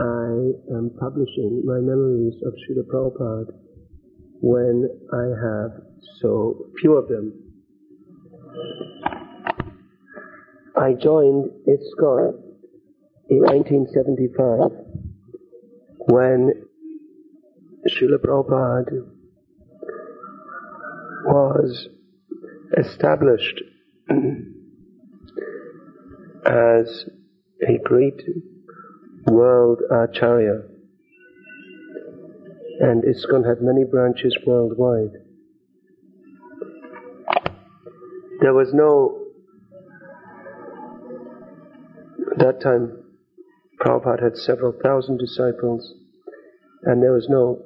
I am publishing my memories of Srila Prabhupada when I have so few of them. I joined ISKCON in 1975 when Srila Prabhupada was established as a great world Acharya. And ISKCON had many branches worldwide. There was no, at that time, Prabhupada had several thousand disciples, and there was no,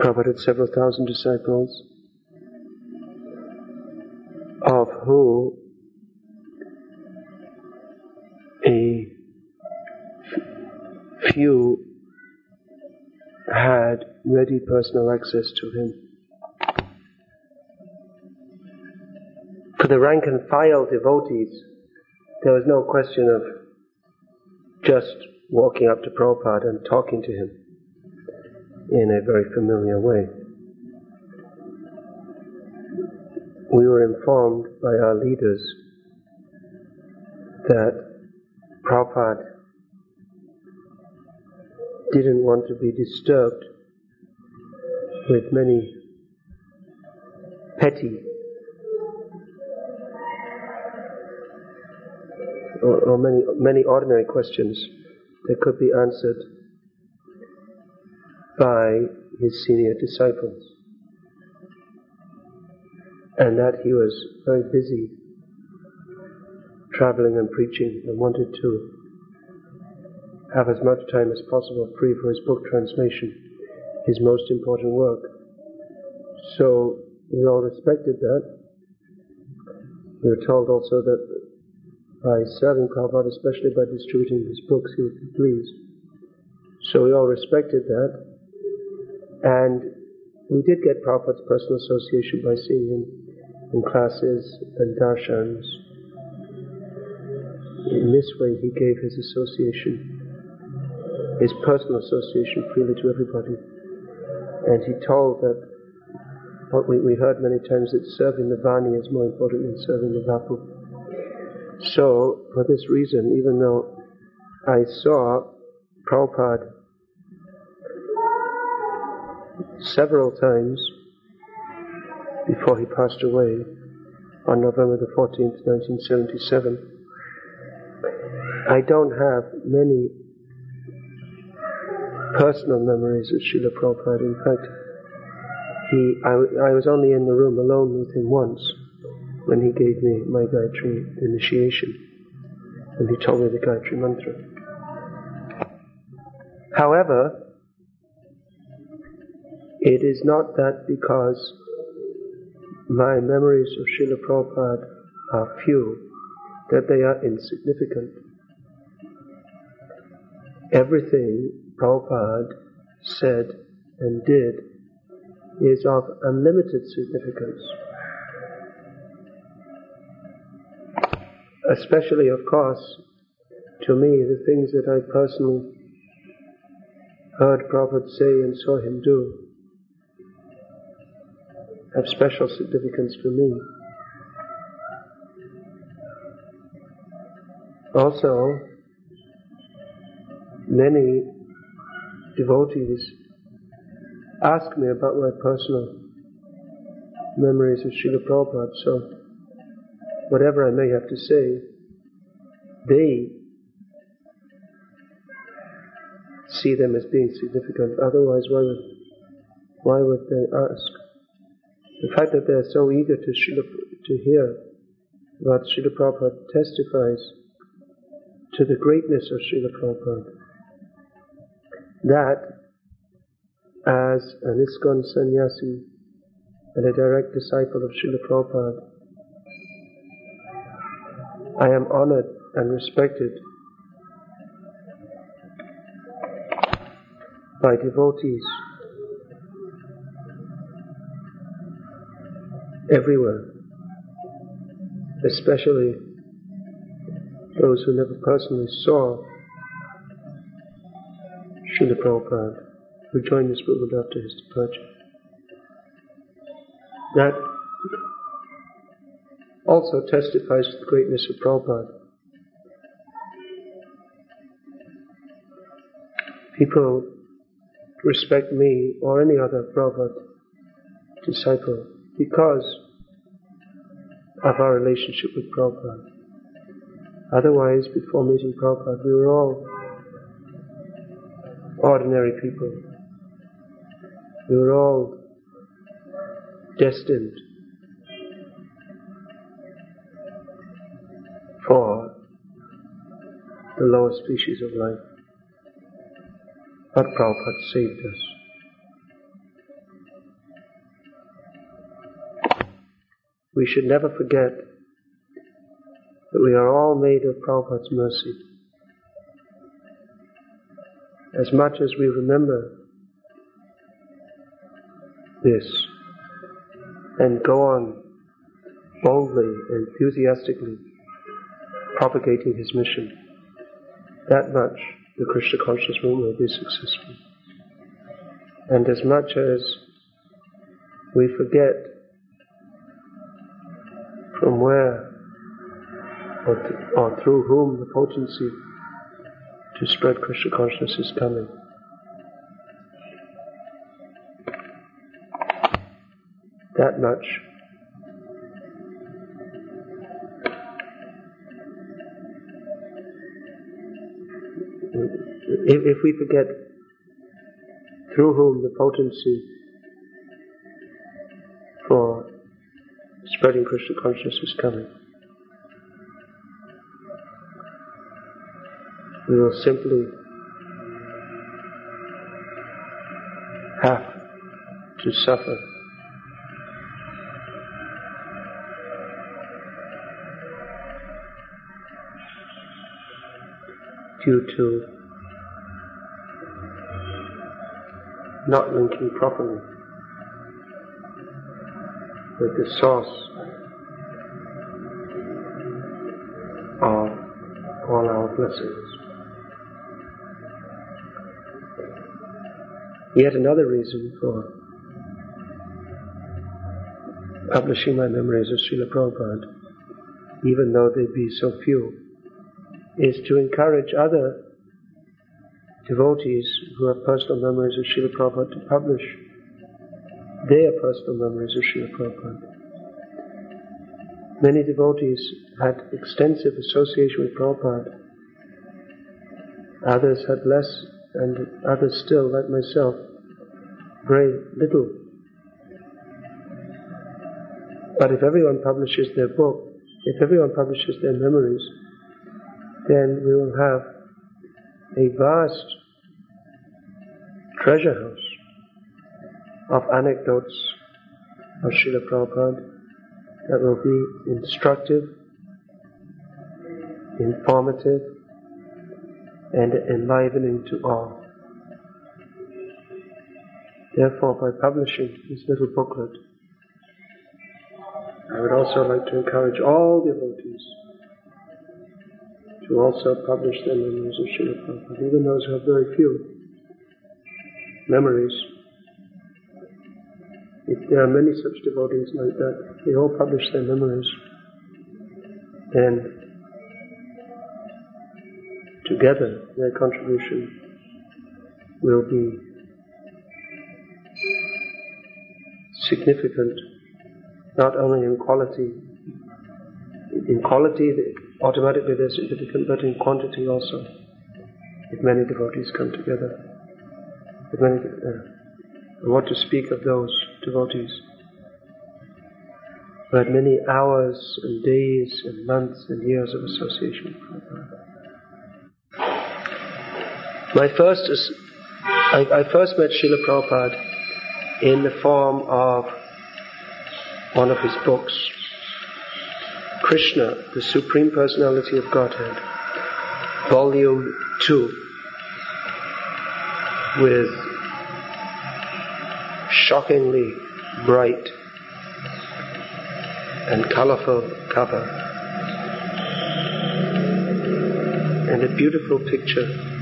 Prabhupada had several thousand disciples, of who ready personal access to him. For the rank and file devotees, there was no question of just walking up to Prabhupada and talking to him in a very familiar way. We were informed by our leaders that Prabhupada didn't want to be disturbed with many petty or, or, many many ordinary questions that could be answered by his senior disciples, and that he was very busy traveling and preaching and wanted to have as much time as possible free for his book translation, his most important work. So we all respected that. We were told also that by serving Prabhupada, especially by distributing his books, he would be pleased. So we all respected that. And we did get Prabhupada's personal association by seeing him in classes and darshans. In this way, he gave his association his personal association freely to everybody. And he told that what we, we heard many times that serving the Vani is more important than serving the Vapu. So, for this reason, even though I saw Prabhupada several times before he passed away on November the 14th, 1977, I don't have many personal memories of Srila Prabhupada. In fact, he, I, I, was only in the room alone with him once when he gave me my Gayatri initiation, and he told me the Gayatri mantra. However, it is not that because my memories of Srila Prabhupada are few, that they are insignificant. Everything Prabhupada said and did is of unlimited significance. Especially, of course, to me, the things that I personally heard Prabhupada say and saw him do have special significance for me. Also, many devotees ask me about my personal memories of Srila Prabhupada, so whatever I may have to say, they see them as being significant. Otherwise, why would, why would they ask? The fact that they are so eager to, Srila, to hear what Srila Prabhupada testifies to the greatness of Srila Prabhupada that as an ISKCON sannyasi and a direct disciple of Srila Prabhupada, I am honored and respected by devotees everywhere, especially those who never personally saw Srila Prabhupada, who joined this movement after his departure. That also testifies to the greatness of Prabhupada. People respect me or any other Prabhupada disciple because of our relationship with Prabhupada. Otherwise, before meeting Prabhupada, we were all ordinary people. We were all destined for the lower species of life. But Prabhupada saved us. We should never forget that we are all made of Prabhupada's mercy. As much as we remember this and go on boldly, enthusiastically propagating his mission, that much the Krishna conscious movement will be successful. And as much as we forget from where or, th- or through whom the potency to spread Krishna consciousness is coming. That much if, if we forget through whom the potency for spreading Krishna consciousness is coming, we will simply have to suffer due to not linking properly with the source of all our blessings. Yet another reason for publishing my memories of Srila Prabhupada, even though they be so few, is to encourage other devotees who have personal memories of Srila Prabhupada to publish their personal memories of Srila Prabhupada. Many devotees had extensive association with Prabhupada. Others had less, and others still, like myself, very little. But if everyone publishes their book, if everyone publishes their memories, then we will have a vast treasure house of anecdotes of Srila Prabhupada that will be instructive, informative, and enlivening to all. Therefore, by publishing this little booklet, I would also like to encourage all devotees to also publish their memories of Srila Prabhupada, even those who have very few memories. If there are many such devotees like that, they all publish their memories, then together their contribution will be significant, not only in quality. In quality, automatically they're significant, but in quantity also. If many devotees come together, if many, uh, what to speak of those devotees who had many hours and days and months and years of association. My first I, I first met Srila Prabhupada in the form of one of his books, Krishna, the Supreme Personality of Godhead, Volume 2, with shockingly bright and colorful cover. and a beautiful picture,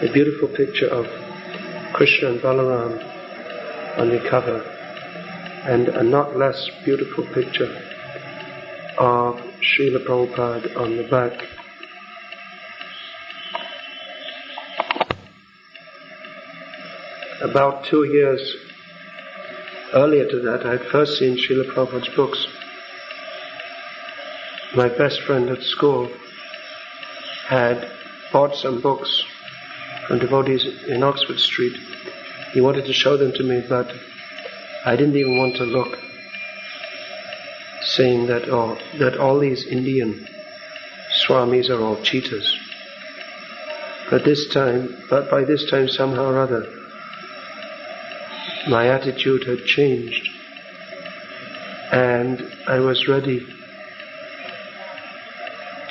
a beautiful picture of Krishna and Balaram on the cover, and a not less beautiful picture of Srila Prabhupada on the back. About two years earlier to that, I had first seen Srila Prabhupada's books. My best friend at school had bought some books from devotees in Oxford Street. He wanted to show them to me, but I didn't even want to look, saying that oh, that all these Indian swamis are all cheaters. But this time, but by this time somehow or other, my attitude had changed and I was ready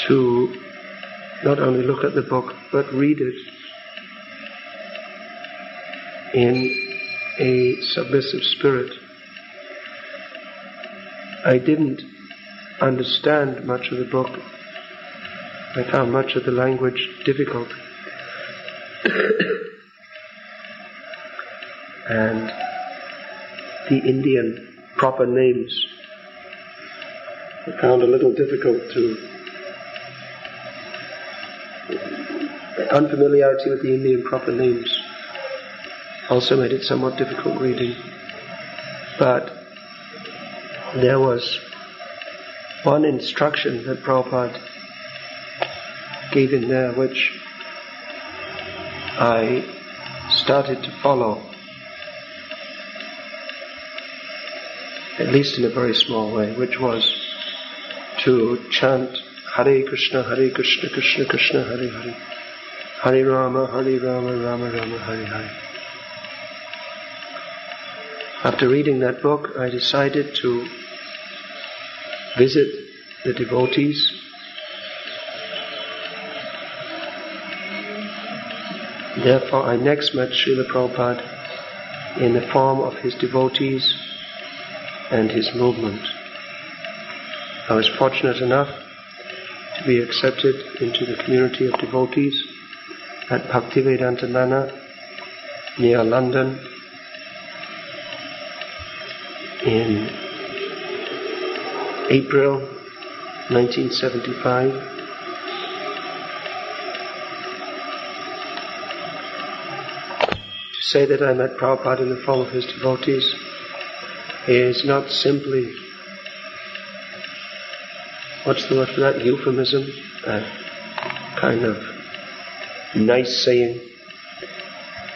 to not only look at the book but read it in a submissive spirit. I didn't understand much of the book. I found much of the language difficult. and the Indian proper names. I found a little difficult to unfamiliarity with the Indian proper names also made it somewhat difficult reading. But there was one instruction that Prabhupada gave in there which I started to follow at least in a very small way, which was to chant Hare Krishna, Hare Krishna, Krishna Krishna, Hare Hare, Hare Rama, Hare Rama, Rama Rama, Hare Hare. After reading that book, I decided to visit the devotees Therefore, I next met Srila Prabhupada in the form of his devotees and his movement. I was fortunate enough to be accepted into the community of devotees at Bhaktivedanta Manor near London in April 1975. To say that I met Prabhupada in the form of his devotees is not simply, what's the word for that, euphemism, a kind of nice saying.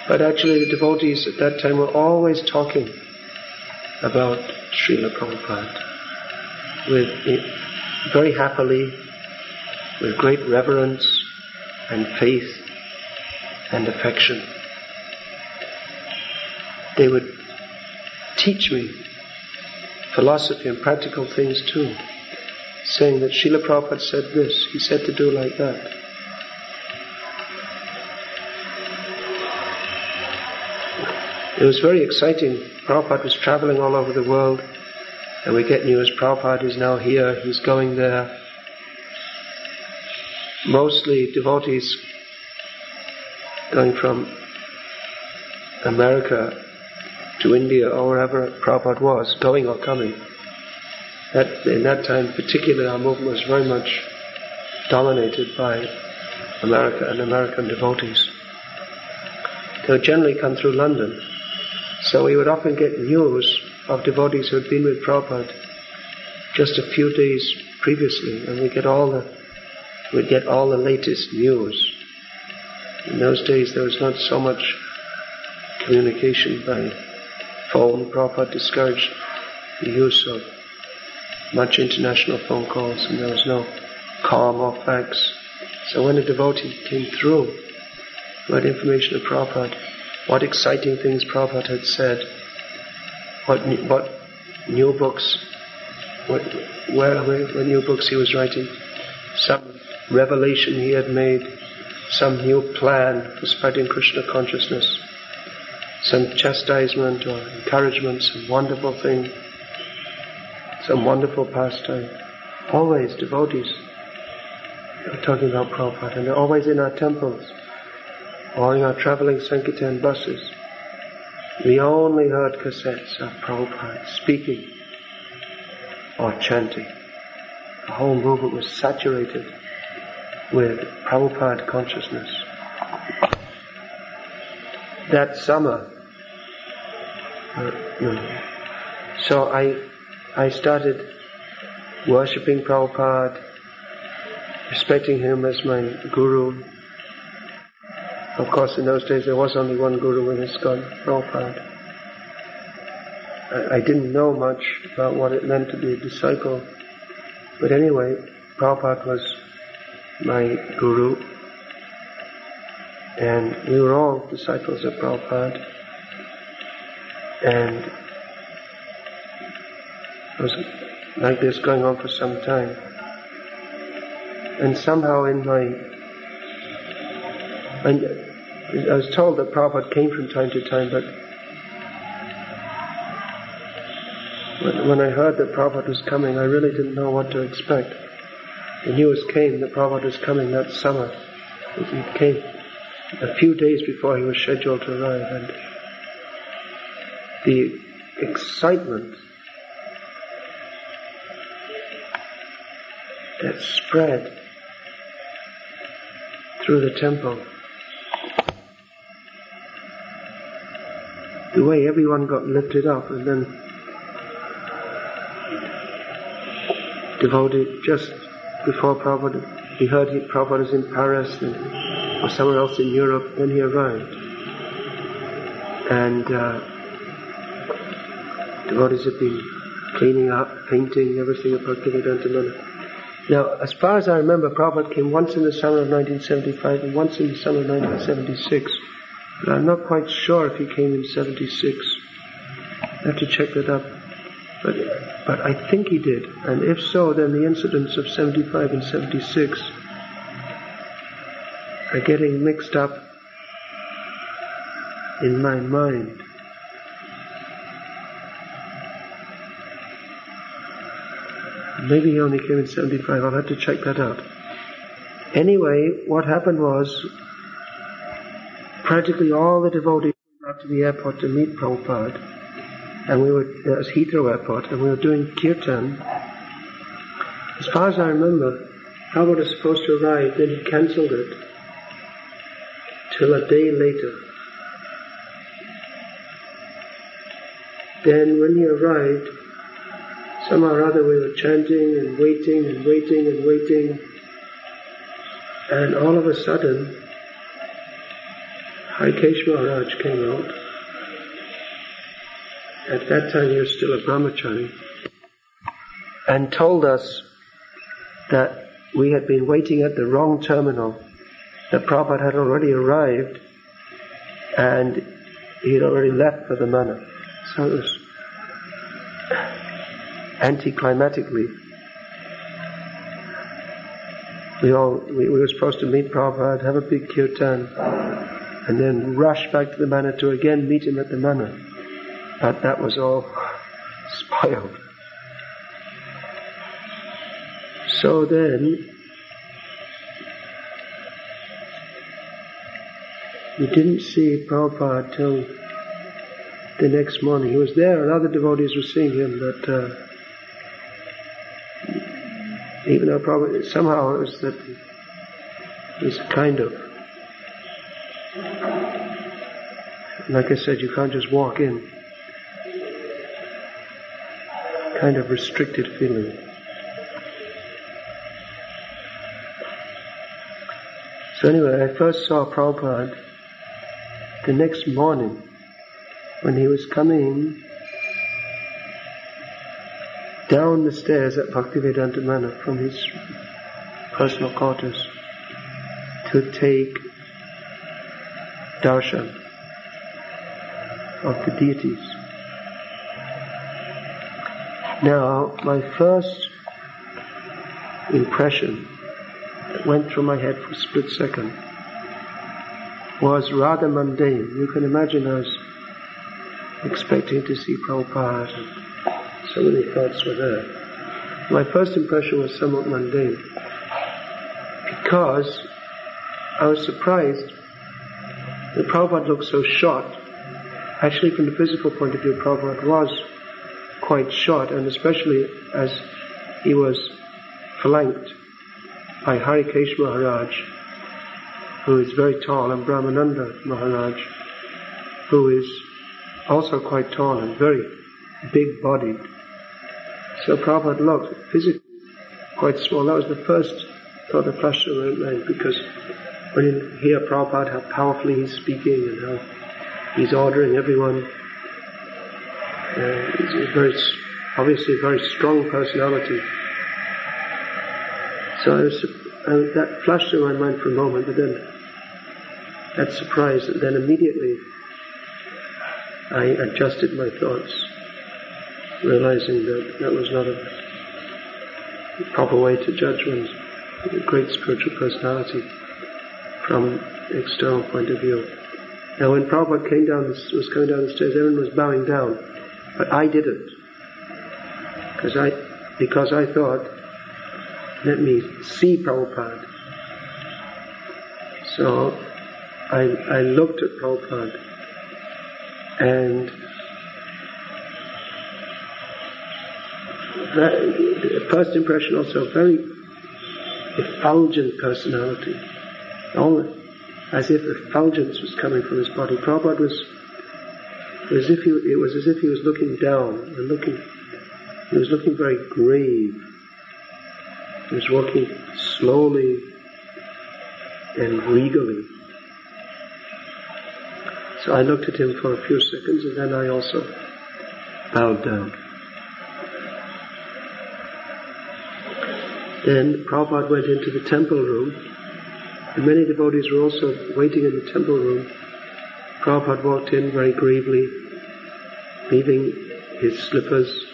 But actually the devotees at that time were always talking about Srila Prabhupada with very happily, with great reverence and faith and affection. They would teach me philosophy and practical things too, saying that Srila Prabhupada said this, he said to do like that. It was very exciting. Prabhupada was traveling all over the world, and we get news Prabhupada is now here, he's going there. Mostly devotees going from America to India or wherever Prabhupada was, going or coming. That, in that time, particularly, our movement was very much dominated by America and American devotees. They would generally come through London. So we would often get news of devotees who had been with Prabhupada just a few days previously, and we get all the we'd get all the latest news. In those days, there was not so much communication by phone. Prabhupada discouraged the use of much international phone calls and there was no calm or fax. So when a devotee came through who had information of Prabhupada, what exciting things Prabhupada had said, what, new, what new books, what, where, where new books he was writing, some revelation he had made, some new plan for spreading Krishna consciousness some chastisement or encouragement, some wonderful thing, some wonderful pastime. Always devotees. We're talking about Prabhupada, and they're always in our temples or in our traveling Sankirtan buses. We only heard cassettes of Prabhupada speaking or chanting. The whole movement was saturated with Prabhupada consciousness. That summer, uh, so I, I started worshipping Prabhupada, respecting him as my guru. Of course, in those days there was only one guru in ISKCON, Prabhupada. I, I didn't know much about what it meant to be a disciple, but anyway, Prabhupada was my guru, and we were all disciples of Prabhupada, and it was like this going on for some time. And somehow in my, I was told that Prabhupada came from time to time, but when I heard that Prabhupada was coming, I really didn't know what to expect. The news came that Prabhupada was coming that summer. It came a few days before he was scheduled to arrive, and the excitement that spread through the temple. The way everyone got lifted up and then devoted just before Prabhupada, he heard he, Prabhupada was in Paris and, or somewhere else in Europe, then he arrived. And uh, devotees have been cleaning up, painting, everything about Bhaktivedanta Manor, as far as I remember, Prabhupada came once in the summer of 1975 and once in the summer of 1976. But I'm not quite sure if he came in 76. I have to check that up. But, but I think he did. And if so, then the incidents of 75 and 76 are getting mixed up in my mind. Maybe he only came in 75. I'll have to check that out. Anyway, what happened was practically all the devotees went out to the airport to meet Prabhupada. And we were uh, at Heathrow Airport, and we were doing kirtan. As far as I remember, Prabhupada was supposed to arrive, then he cancelled it till a day later. Then when he arrived, somehow or other we were chanting and waiting and waiting and waiting. And all of a sudden, Harikesh Maharaj came out. At that time he was still a brahmachari. And told us that we had been waiting at the wrong terminal. That Prabhupada had already arrived and he had already left for the manor. So it was anticlimatically. We all we, we, were supposed to meet Prabhupada, have a big kirtan, and then rush back to the manor to again meet him at the manor. But that was all spoiled. So then, we didn't see Prabhupada till the next morning. He was there, and other devotees were seeing him, but uh, even though probably somehow it was that he's kind of like I said, you can't just walk in. Kind of restricted feeling. So anyway, I first saw Prabhupada the next morning when he was coming down the stairs at Bhaktivedanta Manor from his personal quarters to take darshan of the deities. Now, my first impression that went through my head for a split second was rather mundane. You can imagine was expecting to see Prabhupada and so many thoughts were there. My first impression was somewhat mundane because I was surprised that Prabhupada looked so short. Actually, from the physical point of view, Prabhupada was quite short, and especially as he was flanked by Harikesh Maharaj, who is very tall, and Brahmananda Maharaj, who is also quite tall and very big bodied. So Prabhupada looked physically quite small. That was the first thought that flashed through my mind because when you hear Prabhupada, how powerfully he's speaking and how he's ordering everyone, uh, he's a very, obviously a very strong personality. So I was, uh, that flashed through my mind for a moment, but then that surprise, and then immediately I adjusted my thoughts, realizing that that was not a proper way to judge one's great spiritual personality from external point of view. Now when Prabhupada came down, was coming down the stairs, everyone was bowing down, but I didn't. Because I, because I thought, let me see Prabhupada. So I, I looked at Prabhupada and that, first impression also very effulgent personality. All, as if effulgence was coming from his body. Prabhupada was as if he, it was as if he was looking down and looking, he was looking very grave. He was walking slowly and regally. So I looked at him for a few seconds and then I also bowed down. Then Prabhupada went into the temple room and many devotees were also waiting in the temple room. Prabhupada walked in very gravely, leaving his slippers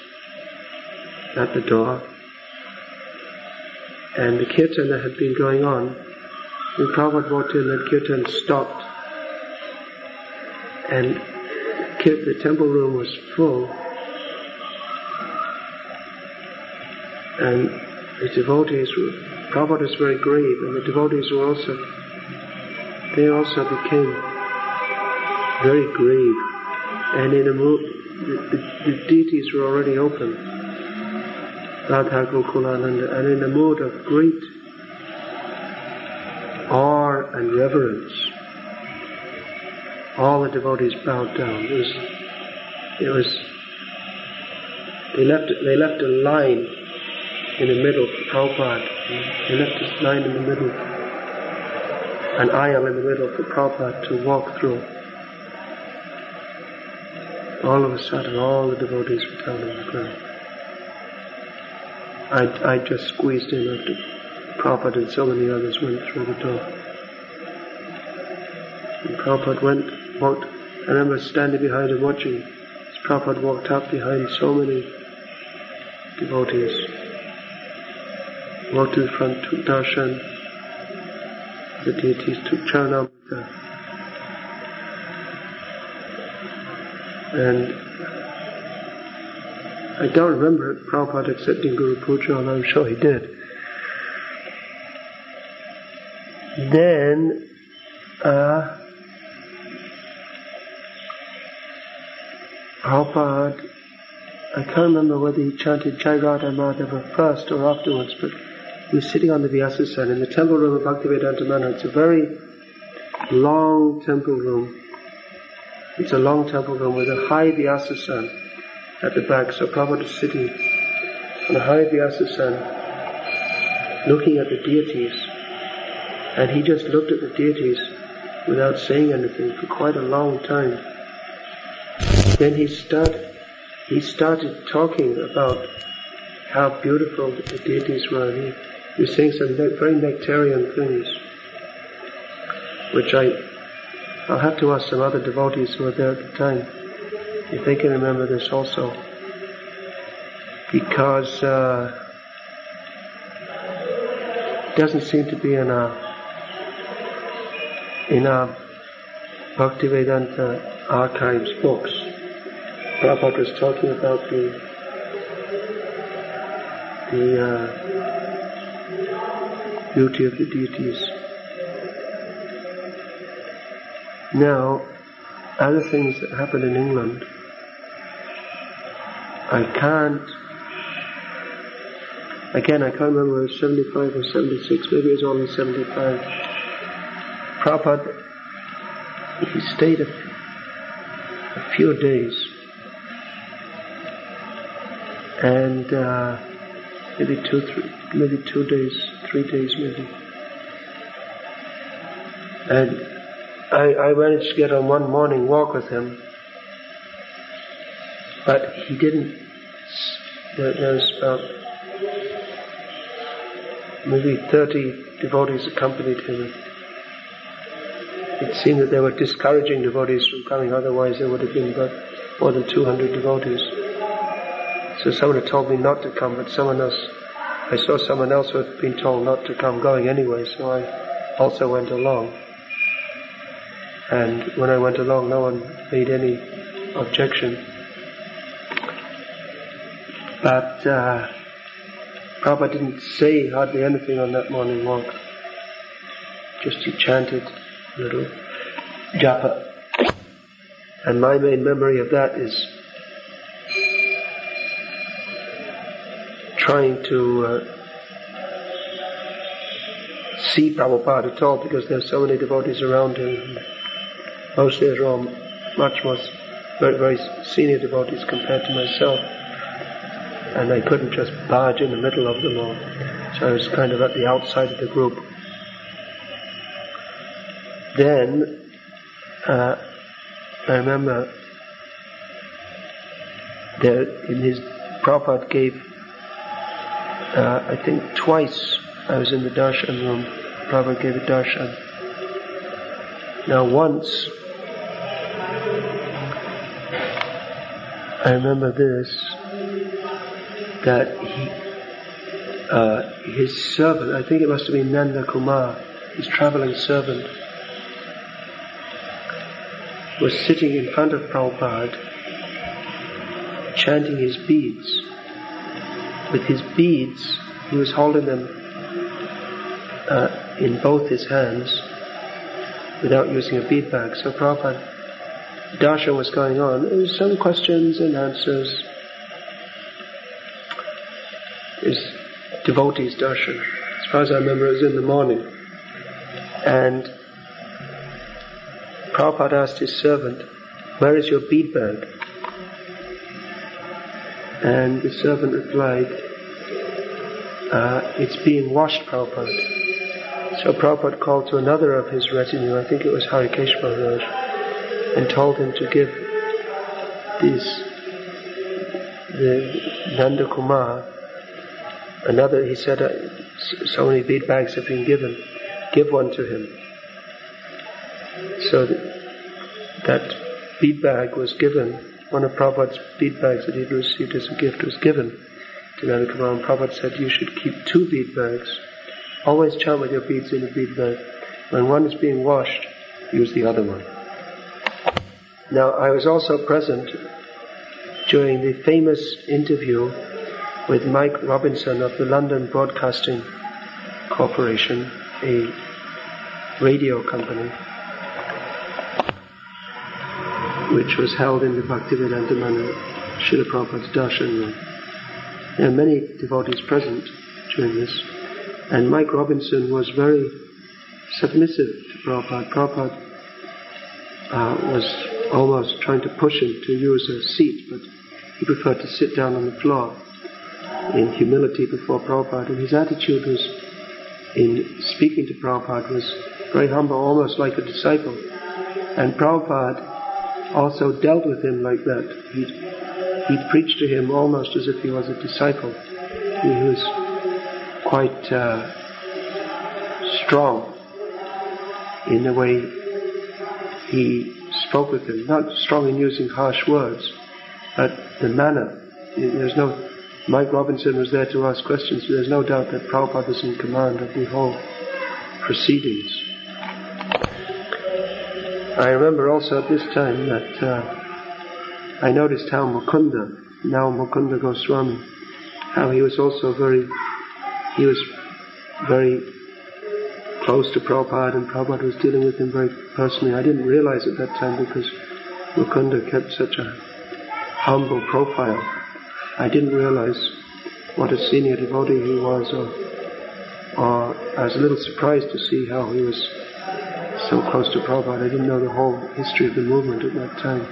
at the door. And the kirtan that had been going on, when Prabhupada walked in, that kirtan stopped. And the temple room was full. And the devotees were, Prabhupada was very grave, and the devotees were also, they also became very grave. And in a mood, the, the, the deities were already open, Radha Gokulananda, and in a mood of great awe and reverence, all the devotees bowed down. It was, it was, they left, they left a line in the middle Prabhupada. They left a line in the middle, an aisle in the middle for Prabhupada to walk through. All of a sudden, all the devotees were down on the ground. I, I just squeezed in after Prabhupada and so many others went through the door. And Prabhupada went, walked, I remember standing behind him watching as Prabhupada walked up behind so many devotees to the front, took darshan. The deities took charanamrita. And I don't remember Prabhupada accepting Guru Puja, although I'm sure he did. Then, uh, Prabhupada, I can't remember whether he chanted Jai Radha Madhava first or afterwards, but he was sitting on the Vyasasana in the temple room of Bhaktivedanta Manor. It's a very long temple room. It's a long temple room with a high Vyasasana at the back. So Prabhupada is sitting on a high Vyasasana looking at the deities. And he just looked at the deities without saying anything for quite a long time. Then he started, he started talking about how beautiful the deities were. He, he was saying some very nectarian things, which I, I'll have to ask some other devotees who were there at the time if they can remember this also. Because uh, it doesn't seem to be in our in our Bhaktivedanta archives books. Prabhupada was talking about the the uh, beauty of the deities. Now, other things that happen in England, I can't, again, I can't remember it was 75 or 76, maybe it was only 75. Prabhupada, he stayed a, a few days and uh, maybe two, three, maybe two days, three days maybe. And I, I managed to get on one morning walk with him, but he didn't. There, was about maybe 30 devotees accompanied him. It seemed that they were discouraging devotees from coming, otherwise there would have been about more than 200 devotees. So someone had told me not to come, but someone else, I saw someone else who had been told not to come going anyway, so I also went along. And when I went along, no one made any objection. But uh, Prabhupada didn't say hardly anything on that morning walk. Just he chanted a little japa. And my main memory of that is trying to uh, see Prabhupada at all because there's so many devotees around him. Mostly they're all much more, very, very senior devotees compared to myself. And I couldn't just barge in the middle of them all. So I was kind of at the outside of the group. Then, uh, I remember that in his Prabhupada gave, uh, I think twice I was in the darshan room. Prabhupada gave a darshan. Now once, I remember this, that he, uh, his servant, I think it must have been Nanda Kumar, his traveling servant, was sitting in front of Prabhupada chanting his beads. With his beads, he was holding them uh, in both his hands without using a bead bag. So Prabhupada, darshan was going on. There was some questions and answers. Is devotees darshan. As far as I remember, it was in the morning. And Prabhupada asked his servant, where is your bead bag? And the servant replied, uh, it's being washed, Prabhupada. So Prabhupada called to another of his retinue, I think it was Harikesh Maharaj, and told him to give this, the Nanda Kumar, another, he said, uh, so many bead bags have been given, give one to him. So that, that bead bag was given, one of Prabhupada's bead bags that he'd received as a gift was given to and Prabhupada said you should keep two bead bags. Always chant with your beads in a bead bag. When one is being washed, use the other one. Now, I was also present during the famous interview with Mike Robinson of the London Broadcasting Corporation, a radio company, which was held in the Bhaktivedanta Mandir, Srila Prabhupada's darshan room. There are many devotees present during this, and Mike Robinson was very submissive to Prabhupada. Prabhupada uh, was almost trying to push him to use a seat, but he preferred to sit down on the floor in humility before Prabhupada. And his attitude was, in speaking to Prabhupada, was very humble, almost like a disciple. And Prabhupada also dealt with him like that. He'd, he'd preach to him almost as if he was a disciple. He was quite uh, strong in the way he spoke with him, not strong in using harsh words, but the manner. There's no, Mike Robinson was there to ask questions, there's no doubt that Prabhupada was in command of the whole proceedings. I remember also at this time that uh, I noticed how Mukunda, now Mukunda Goswami, how he was also very, he was very close to Prabhupada and Prabhupada was dealing with him very personally. I didn't realize at that time because Mukunda kept such a humble profile. I didn't realize what a senior devotee he was or, or I was a little surprised to see how he was so close to Prabhupada. I didn't know the whole history of the movement at that time.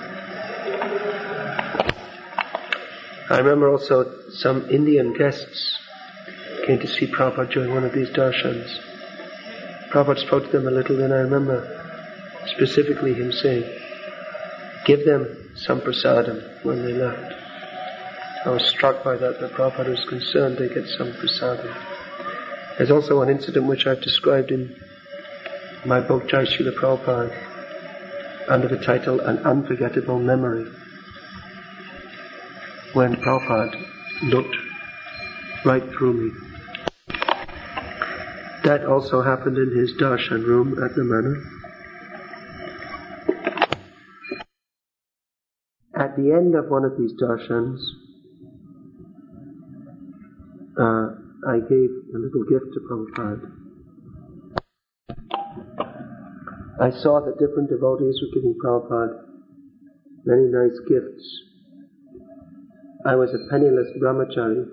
I remember also some Indian guests came to see Prabhupada during one of these darshans. Prabhupada spoke to them a little, and I remember specifically him saying, give them some prasadam when they left. I was struck by that, that Prabhupada was concerned they get some prasadam. There's also one incident which I've described in my book Jai Srila Prabhupada under the title An Unforgettable Memory. When Prabhupada looked right through me. That also happened in his darshan room at the manor. At the end of one of these darshans, uh, I gave a little gift to Prabhupada. I saw that different devotees were giving Prabhupada many nice gifts. I was a penniless brahmachari,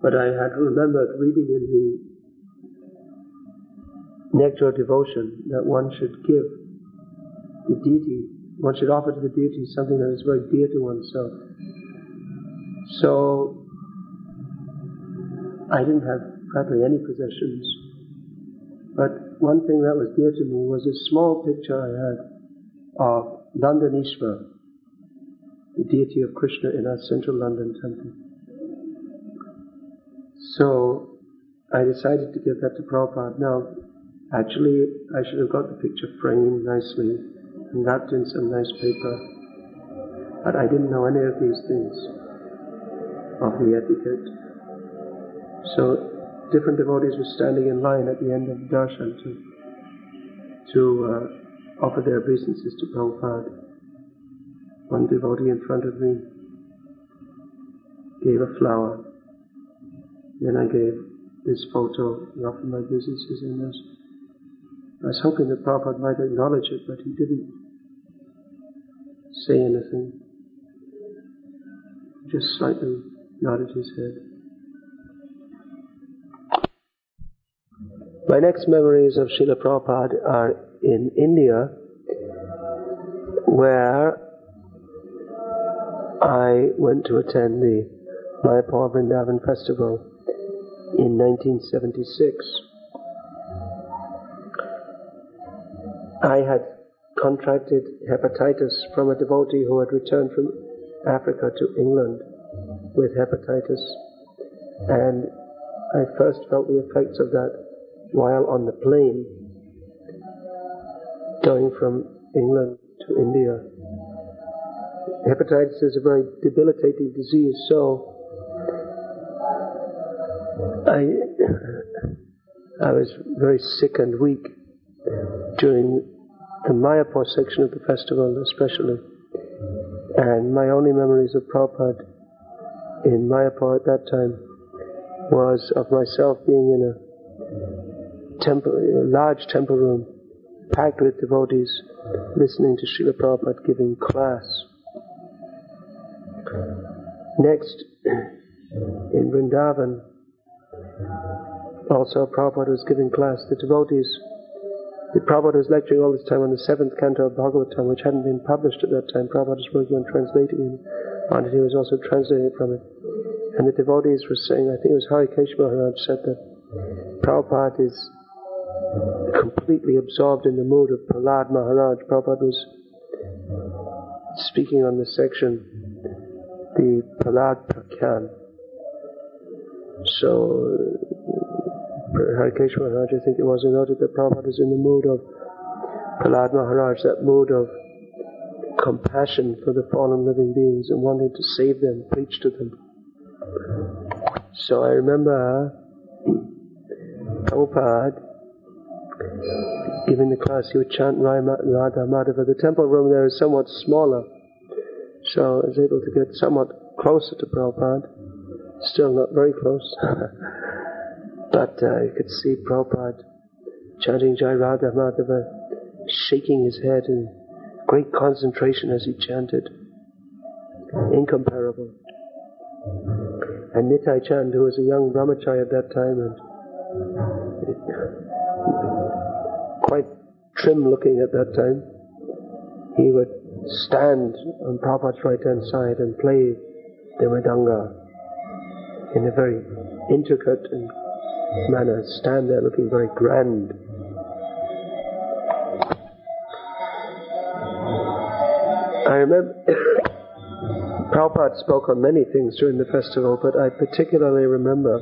but I had remembered reading in the nectar of devotion that one should give the deity, one should offer to the deity something that is very dear to oneself. So I didn't have practically any possessions, but one thing that was dear to me was a small picture I had of Londonishwar, the deity of Krishna in our central London temple. So I decided to give that to Prabhupada. Now, Actually, I should have got the picture framed nicely and wrapped in some nice paper. But I didn't know any of these things of the etiquette. So different devotees were standing in line at the end of the darshan to, to uh, offer their obeisances to Prabhupada. One devotee in front of me gave a flower. Then I gave this photo and offered my obeisances in this. I was hoping that Prabhupada might acknowledge it, but he didn't say anything. Just slightly nodded his head. My next memories of Srila Prabhupada are in India, where I went to attend the Mayapur Vrindavan Festival in 1976. I had contracted hepatitis from a devotee who had returned from Africa to England with hepatitis. And I first felt the effects of that while on the plane going from England to India. Hepatitis is a very debilitating disease, so I, I was very sick and weak during the Mayapur section of the festival especially. And my only memories of Prabhupada in Mayapur at that time was of myself being in a temple, a large temple room, packed with devotees, listening to Srila Prabhupada giving class. Next, in Vrindavan, also Prabhupada was giving class. The devotees the Prabhupada was lecturing all this time on the seventh canto of Bhagavatam, which hadn't been published at that time. Prabhupada was working on translating it, and he was also translating it from it. And the devotees were saying, I think it was Harikesh Maharaj said that Prabhupada is completely absorbed in the mood of Prahlad Maharaj. Prabhupada was speaking on the section, the Prahlad Prakyan. So Harikesh Maharaj, I think it was, noted that Prabhupada is in the mood of Prahlad Maharaj, that mood of compassion for the fallen living beings and wanting to save them, preach to them. So I remember uh, Prabhupada giving the class, he would chant Radha Madhava. The temple room there is somewhat smaller, so I was able to get somewhat closer to Prabhupada. Still not very close. But uh, you could see Prabhupada chanting Jai Radha Madhava, shaking his head in great concentration as he chanted. Incomparable. And Nitai Chand, who was a young brahmachari at that time and quite trim looking at that time, he would stand on Prabhupada's right hand side and play the Mridanga in a very intricate and manner, stand there looking very grand. I remember Prabhupada spoke on many things during the festival, but I particularly remember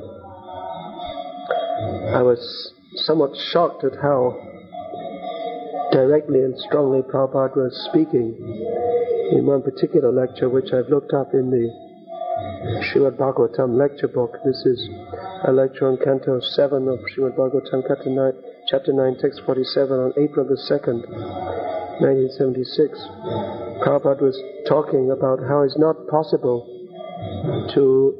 I was somewhat shocked at how directly and strongly Prabhupada was speaking in one particular lecture, which I've looked up in the Srimad Bhagavatam lecture book. This is a lecture on Canto 7 of Srimad Bhagavatam, chapter 9, chapter 9 text 47, on April the 2nd, 1976. Prabhupada was talking about how it's not possible to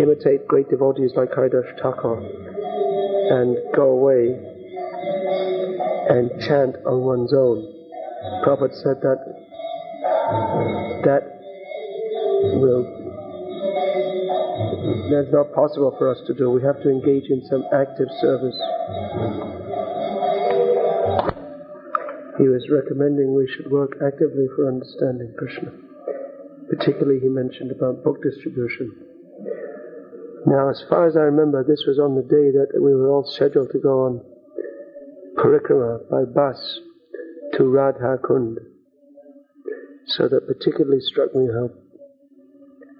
imitate great devotees like Haridas Thakur and go away and chant on one's own. Prophet said that that will that's not possible for us to do. We have to engage in some active service. He was recommending we should work actively for understanding Krishna. Particularly, he mentioned about book distribution. Now, as far as I remember, this was on the day that we were all scheduled to go on parikrama by bus to Radha Kund. So that particularly struck me how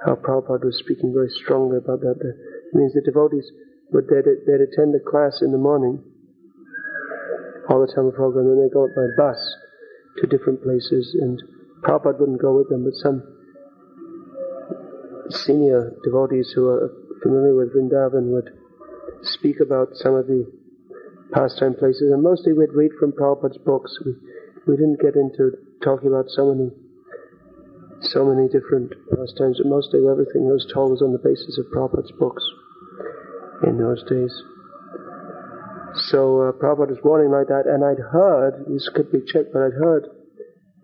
how Prabhupada was speaking very strongly about that. It means the devotees would they'd, they'd attend a class in the morning, all the time program, and they go by bus to different places, and Prabhupada wouldn't go with them, but some senior devotees who are familiar with Vrindavan would speak about some of the pastime places, and mostly we'd read from Prabhupada's books. We, we didn't get into talking about so many so many different pastimes, but mostly everything was told was on the basis of Prabhupada's books in those days. So uh, Prabhupada was warning like that, and I'd heard, this could be checked, but I'd heard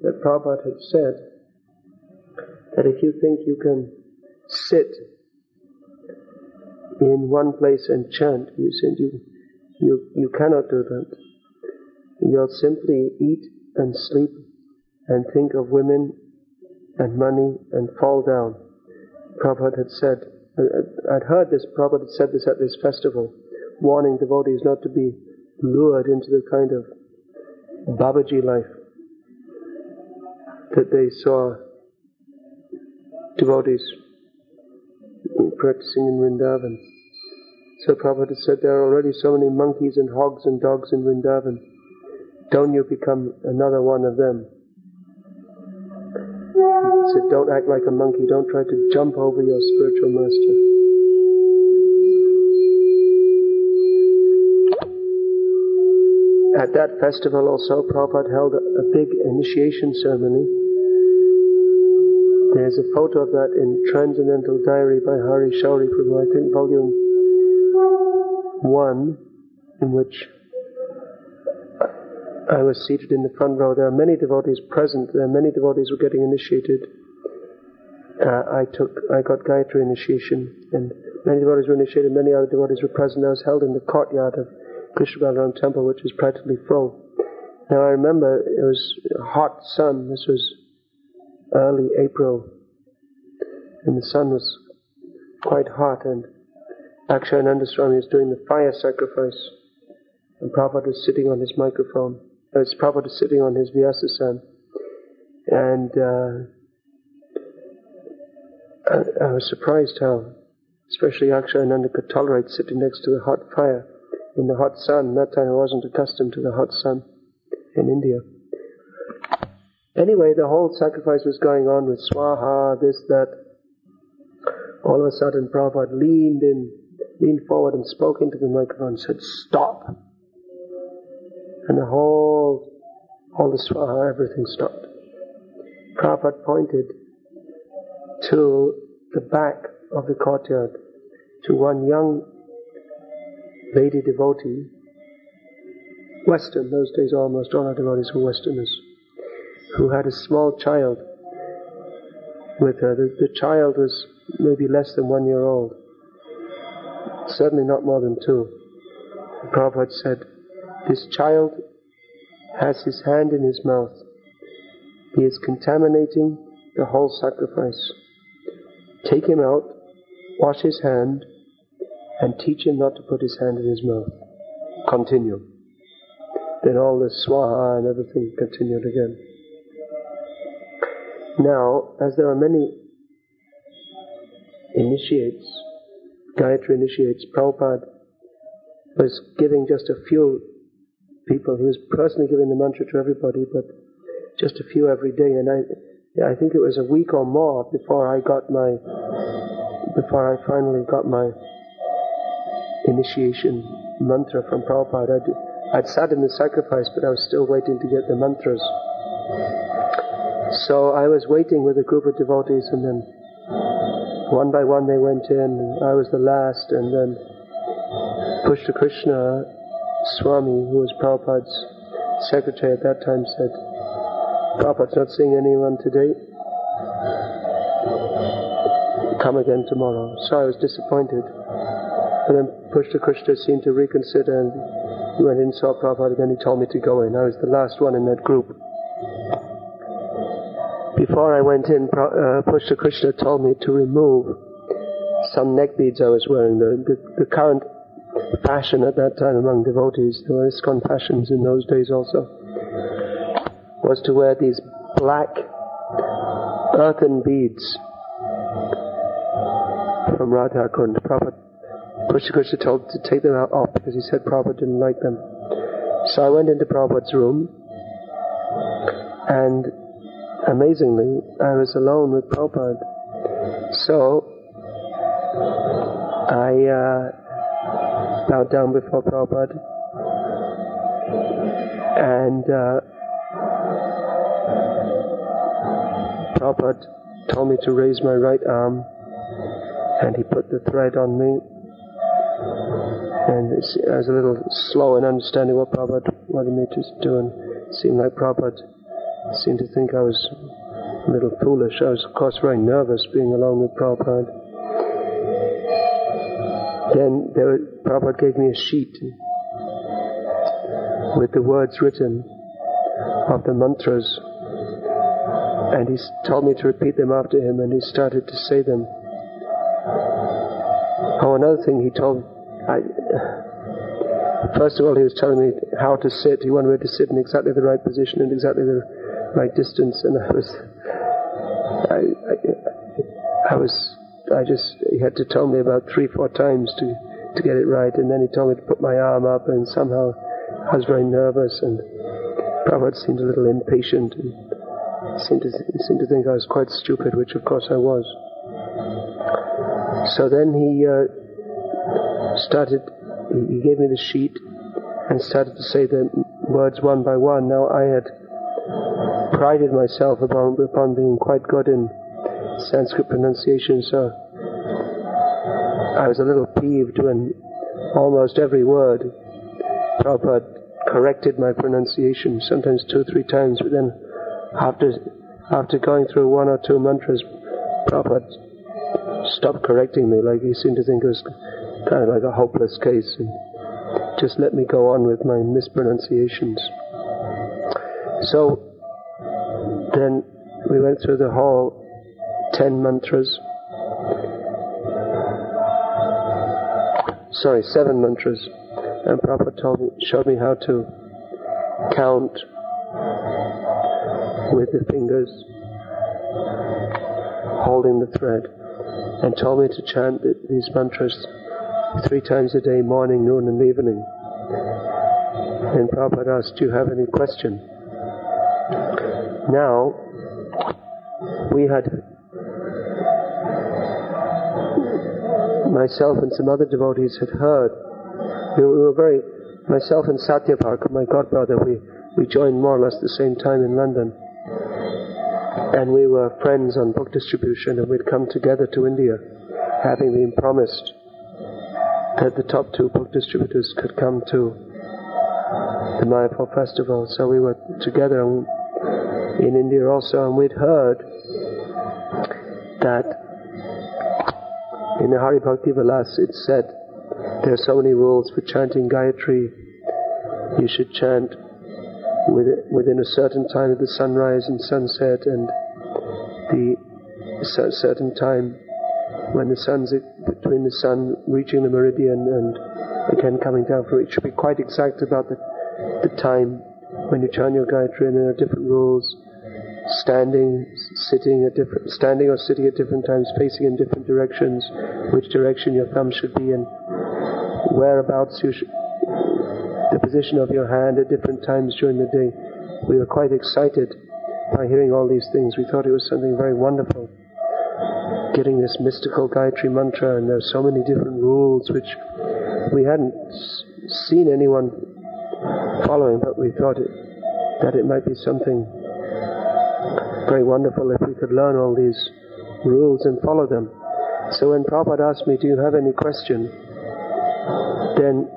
that Prabhupada had said that if you think you can sit in one place and chant, you said you, you, you cannot do that. You'll simply eat and sleep and think of women and money and fall down. Prabhupada had said, uh, I'd heard this, Prabhupada had said this at this festival, warning devotees not to be lured into the kind of Babaji life that they saw devotees practicing in Vrindavan. So Prabhupada said there are already so many monkeys and hogs and dogs in Vrindavan. Don't you become another one of them. He said, don't act like a monkey. Don't try to jump over your spiritual master. At that festival also, Prabhupada held a, a big initiation ceremony. There's a photo of that in Transcendental Diary by Hari Sauri Prabhu, I think volume 1, in which I was seated in the front row. There are many devotees present. There are many devotees who are getting initiated. Uh, I took, I got Gayatri initiation, and many devotees were initiated. Many other devotees were present. I was held in the courtyard of Krishna Balaram Temple, which was practically full. Now I remember it was hot sun. This was early April, and the sun was quite hot. And Akshayananda Swami was doing the fire sacrifice, and Prabhupada was sitting on his microphone as Prabhupada is sitting on his Vyasasan. And uh, I, I, was surprised how, especially Akshayananda could tolerate sitting next to the hot fire in the hot sun. That time I wasn't accustomed to the hot sun in India. Anyway, the whole sacrifice was going on with swaha, this, that. All of a sudden, Prabhupada leaned in, leaned forward and spoke into the microphone and said, Stop! and the whole, all the swaha, everything stopped. Prabhupada pointed to the back of the courtyard to one young lady devotee Western, those days almost all our devotees were Westerners, who had a small child with her. The, the child was maybe less than one year old, certainly not more than two. The Prabhupada said, This child has his hand in his mouth. He is contaminating the whole sacrifice. Take him out, wash his hand, and teach him not to put his hand in his mouth. Continue. Then all the swaha and everything continued again. Now, as there are many initiates, Gayatri initiates, Prabhupada was giving just a few people. He was personally giving the mantra to everybody, but just a few every day. And I, I think it was a week or more before I got my, before I finally got my initiation mantra from Prabhupada. I'd, I'd sat in the sacrifice, but I was still waiting to get the mantras. So I was waiting with a group of devotees, and then one by one they went in, and I was the last, and then Pushta Krishna Swami, who was Prabhupada's secretary at that time, said, Prabhupada's not seeing anyone today. Come again tomorrow. So I was disappointed. And then Pushta Krishna seemed to reconsider and he went in, saw Prabhupada again, he told me to go in. I was the last one in that group. Before I went in, uh, Pushta Krishna told me to remove some neck beads I was wearing. The, the, the current fashion at that time among devotees, there were ISKCON fashions in those days also, was to wear these black earthen beads from Radha Kund. Prabhupada, Pushta Krishna told to take them out off because he said Prabhupada didn't like them. So I went into Prabhupada's room and amazingly I was alone with Prabhupada. So I uh, bowed down before Prabhupada and uh, Prabhupada told me to raise my right arm and he put the thread on me and I was a little slow in understanding what Prabhupada wanted me to do and it seemed like Prabhupada seemed to think I was a little foolish. I was of course very nervous being alone with Prabhupada. Then there, Prabhupada gave me a sheet with the words written of the mantras and he told me to repeat them after him and he started to say them. Oh, another thing he told I, first of all, he was telling me how to sit. He wanted me to sit in exactly the right position and exactly the right distance, and I was, I, I, I was, I just, he had to tell me about three, four times to, to get it right, and then he told me to put my arm up, and somehow I was very nervous, and Prabhupada seemed a little impatient, and seemed to, seemed to think I was quite stupid, which of course I was. So then he, uh, started, he gave me the sheet and started to say the words one by one. Now I had prided myself upon, upon being quite good in Sanskrit pronunciation, so I was a little peeved when almost every word Prabhupada corrected my pronunciation, sometimes two or three times, but then after, after going through one or two mantras, Prabhupada stopped correcting me, like he seemed to think it was kind of like a hopeless case and just let me go on with my mispronunciations. So then we went through the whole ten mantras. Sorry, seven mantras. And Prabhupada told me, showed me how to count with the fingers, holding the thread, and told me to chant these mantras three times a day, morning, noon, and evening. And Prabhupada asked, Do you have any question? Now, we had myself and some other devotees had heard. We were very, myself and Satyaparka, my godbrother, we, we joined more or less the same time in London. And we were friends on book distribution, and we'd come together to India, having been promised that the top two book distributors could come to the Mayapur festival. So we were together in India also, and we'd heard that in the Hari Bhakti Vilas it said there are so many rules for chanting Gayatri. You should chant within a certain time of the sunrise and sunset, and the certain time when the sun's between the sun reaching the meridian and again coming down from it. should be quite exact about the, the time when you chant your Gayatri, and there are different rules. Standing, sitting at different, standing or sitting at different times, facing in different directions, which direction your thumb should be in, whereabouts you should, the position of your hand at different times during the day. We were quite excited by hearing all these things. We thought it was something very wonderful. Getting this mystical Gayatri mantra, and there are so many different rules which we hadn't seen anyone following, but we thought it, that it might be something very wonderful if we could learn all these rules and follow them. So when Prabhupada asked me, Do you have any question? Then,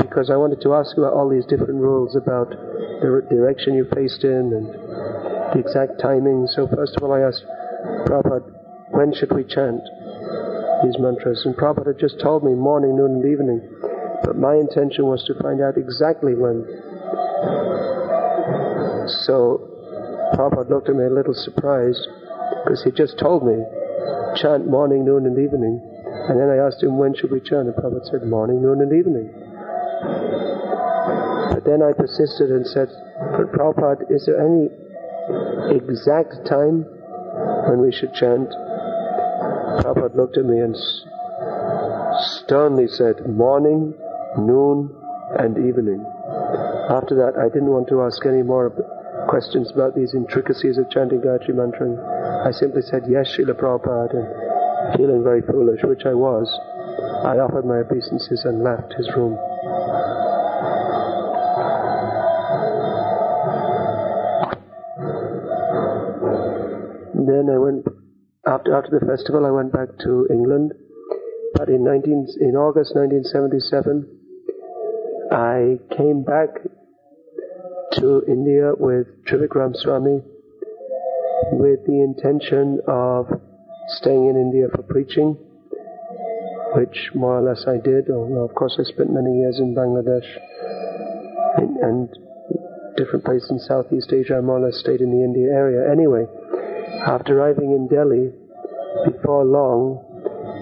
because I wanted to ask about all these different rules about the direction you faced in and the exact timing. So first of all, I asked Prabhupada, when should we chant these mantras? And Prabhupada just told me morning, noon, and evening. But my intention was to find out exactly when. So Prabhupada looked at me a little surprised because he just told me chant morning, noon, and evening. And then I asked him when should we chant, and Prabhupada said morning, noon, and evening. But then I persisted and said, but Prabhupada, is there any exact time when we should chant? Prabhupada looked at me and sternly said, morning, noon, and evening. After that, I didn't want to ask any more questions about these intricacies of chanting Gayatri Mantra. I simply said, yes, Srila Prabhupada, and feeling very foolish, which I was, I offered my obeisances and left his room. Then I went, after, after the festival, I went back to England. But in, 19, in August 1977, I came back to India with Trivikram Swami with the intention of staying in India for preaching, which more or less I did, although of course I spent many years in Bangladesh and, and different places in Southeast Asia. I more or less stayed in the India area. Anyway, after arriving in Delhi, before long,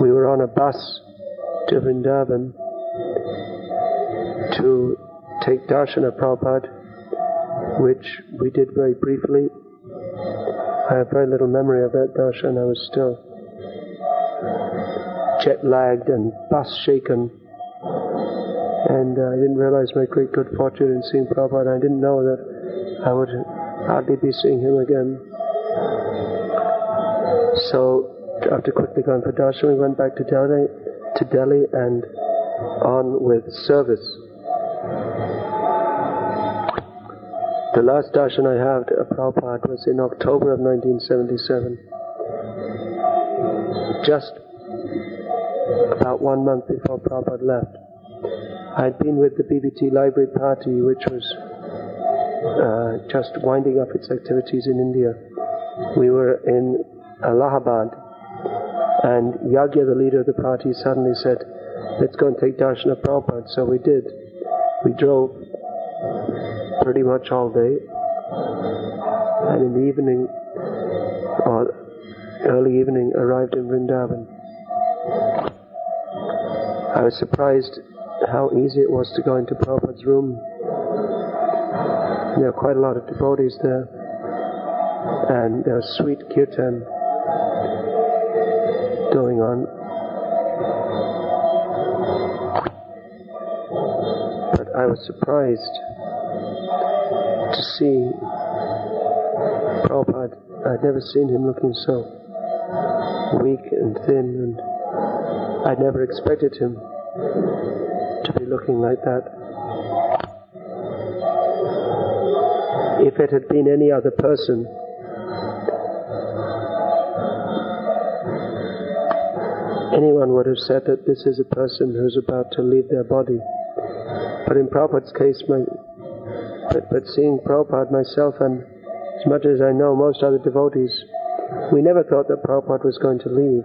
we were on a bus to Vrindavan to take darshan of Prabhupada, which we did very briefly. I have very little memory of that darshan. I was still jet lagged and bus shaken. And uh, I didn't realize my great good fortune in seeing Prabhupada. And I didn't know that I would hardly be seeing him again. So after quickly going for darshan, we went back to Delhi, to Delhi and on with service. The last darshan I had of Prabhupada was in October of 1977. Just about one month before Prabhupada left. I'd been with the BBT Library Party, which was uh, just winding up its activities in India. We were in Allahabad, and Yagya, the leader of the party, suddenly said, Let's go and take darshan of Prabhupada. So we did. We drove pretty much all day, and in the evening, or early evening, arrived in Vrindavan. I was surprised how easy it was to go into Prabhupada's room. There are quite a lot of devotees there, and there was sweet kirtan going on. But I was surprised to see Prabhupada. I'd never seen him looking so weak and thin, and I'd never expected him to be looking like that. If it had been any other person, anyone would have said that this is a person who's about to leave their body. But in Prabhupada's case, my, but, but seeing Prabhupada myself and as much as I know most other devotees, we never thought that Prabhupada was going to leave.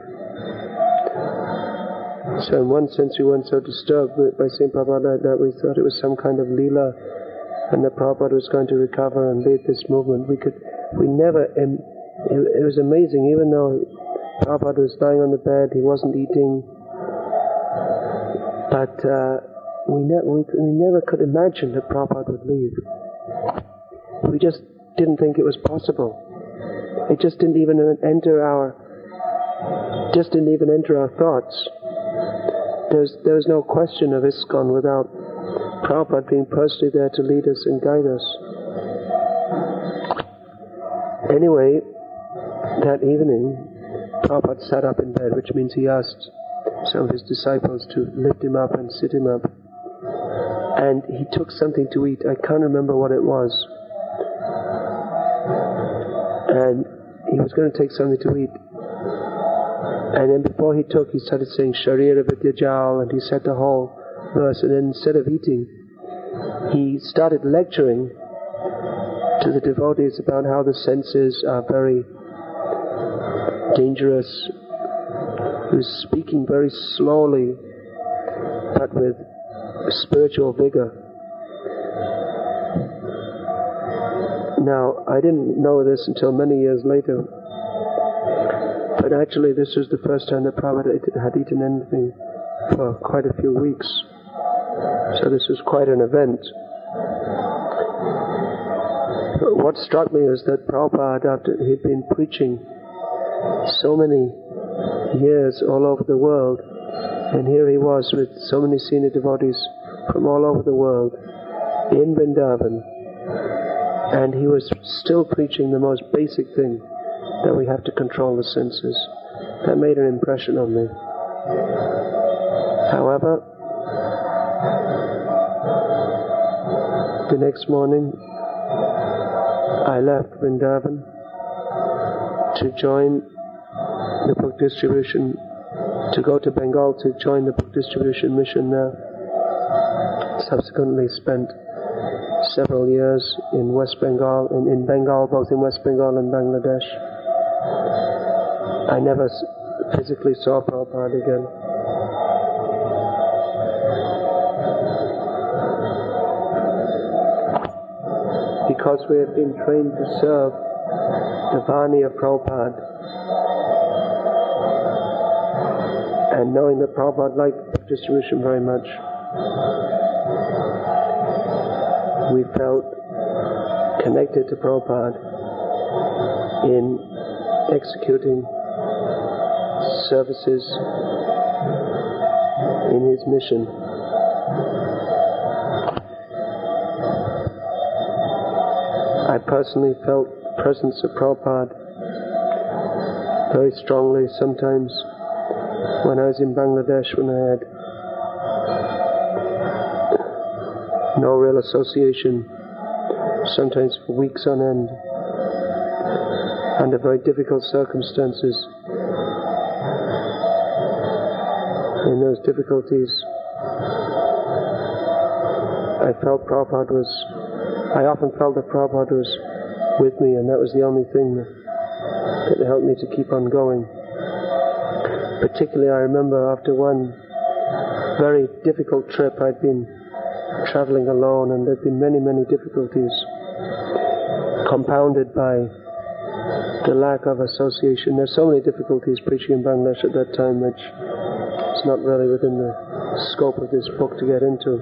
So in one sense we weren't so disturbed by seeing Prabhupada that we thought it was some kind of leela and that Prabhupada was going to recover and lead this movement. We could, we never, it, it was amazing, even though Prabhupada was lying on the bed, he wasn't eating, but uh, we, ne- we, we never could imagine that Prabhupada would leave. We just didn't think it was possible. It just didn't even enter our, just didn't even enter our thoughts. There's, there was no question of ISKCON without Prabhupada being personally there to lead us and guide us. Anyway, that evening, Prabhupada sat up in bed, which means he asked some of his disciples to lift him up and sit him up. And he took something to eat. I can't remember what it was. And he was going to take something to eat. And then before he took, he started saying Sharira Avidya-jal, and he said the whole verse. And then instead of eating, he started lecturing to the devotees about how the senses are very dangerous. He was speaking very slowly, but with spiritual vigor. Now, I didn't know this until many years later, but actually, this was the first time that Prabhupada had eaten anything for quite a few weeks. So, this was quite an event. But what struck me was that Prabhupada, after he'd been preaching so many years all over the world, and here he was with so many senior devotees from all over the world in Vrindavan, and he was still preaching the most basic thing that we have to control the senses. That made an impression on me. However, the next morning I left Vrindavan to join the book distribution, to go to Bengal to join the book distribution mission there. Subsequently spent several years in West Bengal, in, in Bengal, both in West Bengal and Bangladesh. I never physically saw Prabhupada again. Because we have been trained to serve the Vani of Prabhupada, and knowing that Prabhupada liked distribution very much, we felt connected to Prabhupada in executing services in his mission. I personally felt the presence of Prabhupada very strongly sometimes when I was in Bangladesh when I had no real association, sometimes for weeks on end, under very difficult circumstances. In those difficulties, I felt Prabhupada was, I often felt that Prabhupada was with me, and that was the only thing that, that helped me to keep on going. Particularly, I remember after one very difficult trip, I'd been traveling alone, and there'd been many, many difficulties, compounded by the lack of association. There's so many difficulties preaching in Bangladesh at that time, which is not really within the scope of this book to get into.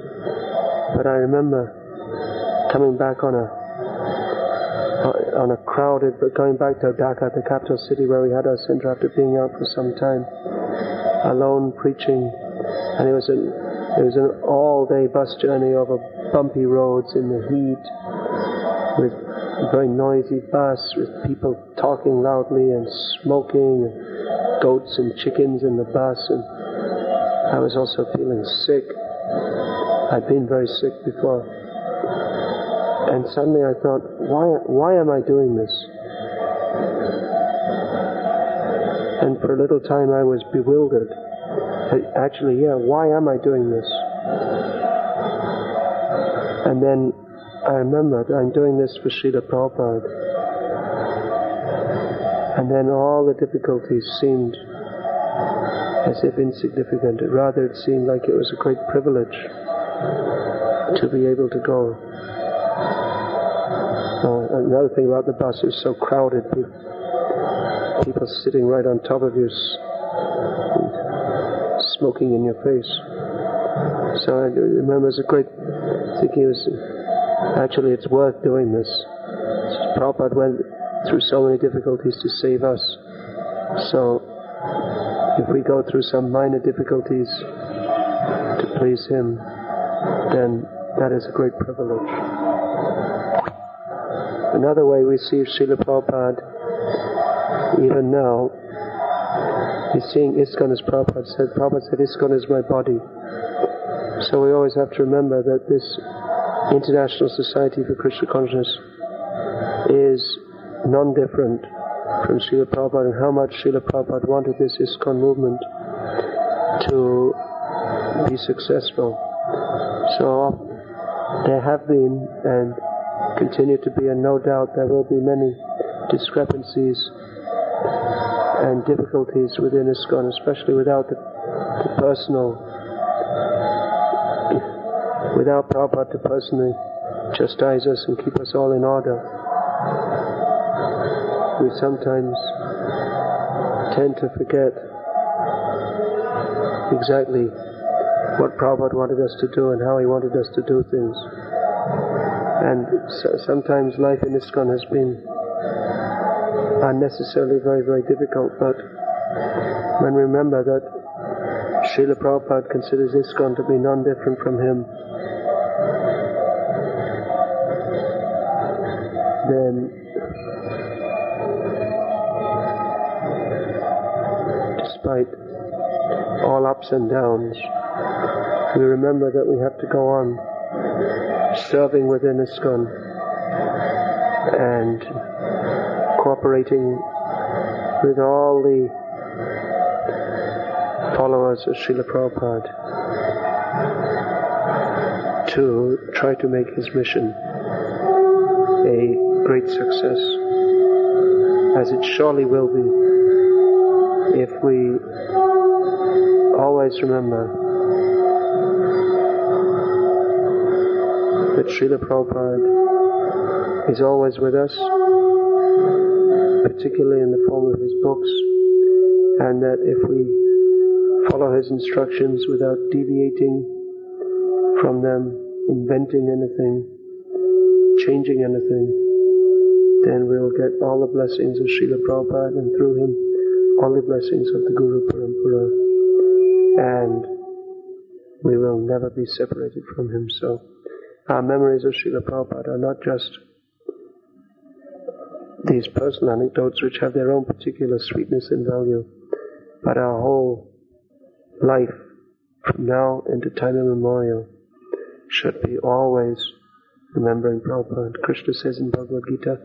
But I remember coming back on a on a crowded, but going back to Dhaka, the capital city where we had our center after being out for some time, alone preaching, and it was an it was an all-day bus journey over bumpy roads in the heat, with a very noisy bus, with people talking loudly and smoking, and goats and chickens in the bus, and I was also feeling sick. I'd been very sick before. And suddenly I thought, why, why am I doing this? And for a little time I was bewildered. Actually, yeah, why am I doing this? And then I remembered I'm doing this for Srila Prabhupada. And then all the difficulties seemed as if insignificant. Rather, it seemed like it was a great privilege to be able to go. Uh, another thing about the bus is so crowded. People sitting right on top of you, smoking in your face. So I remember it was a great thinking. It was actually it's worth doing this. Prabhupada went through so many difficulties to save us. So if we go through some minor difficulties to please Him, then that is a great privilege. Another way we see Srila Prabhupada even now is seeing ISKCON as Prabhupada said. Prabhupada said, ISKCON is my body. So we always have to remember that this International Society for Krishna Consciousness is non-different from Srila Prabhupada and how much Srila Prabhupada wanted this ISKCON movement to be successful. So there have been and continue to be, and no doubt there will be many discrepancies and difficulties within ISKCON, especially without the, the personal, without Prabhupada to personally chastise us and keep us all in order. We sometimes tend to forget exactly what Prabhupada wanted us to do and how he wanted us to do things. And so, sometimes life in ISKCON has been unnecessarily very, very difficult, but when we remember that Srila Prabhupada considers ISKCON to be non-different from him, then despite all ups and downs, we remember that we have to go on serving within ISKCON and cooperating with all the followers of Srila Prabhupada to try to make his mission a great success, as it surely will be if we always remember that Srila Prabhupada is always with us, particularly in the form of his books, and that if we follow his instructions without deviating from them, inventing anything, changing anything, then we will get all the blessings of Srila Prabhupada and through him all the blessings of the Guru Parampara. And we will never be separated from him. So our memories of Srila Prabhupada are not just these personal anecdotes which have their own particular sweetness and value, but our whole life from now into time immemorial should be always remembering Prabhupada. Krishna says in Bhagavad Gita,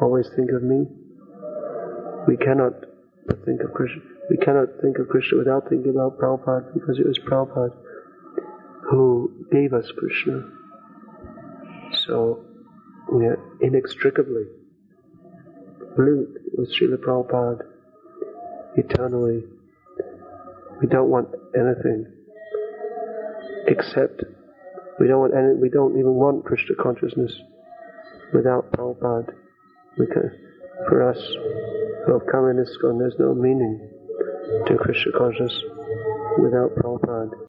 always think of me. We cannot think of Krishna. We cannot think of Krishna without thinking about Prabhupada because it was Prabhupada who gave us Krishna. So we are inextricably linked with Srila Prabhupada eternally. We don't want anything except we don't want any, we don't even want Krishna consciousness without Prabhupada. Because for us who have come in ISKCON, there's no meaning to Krishna consciousness without Prabhupada.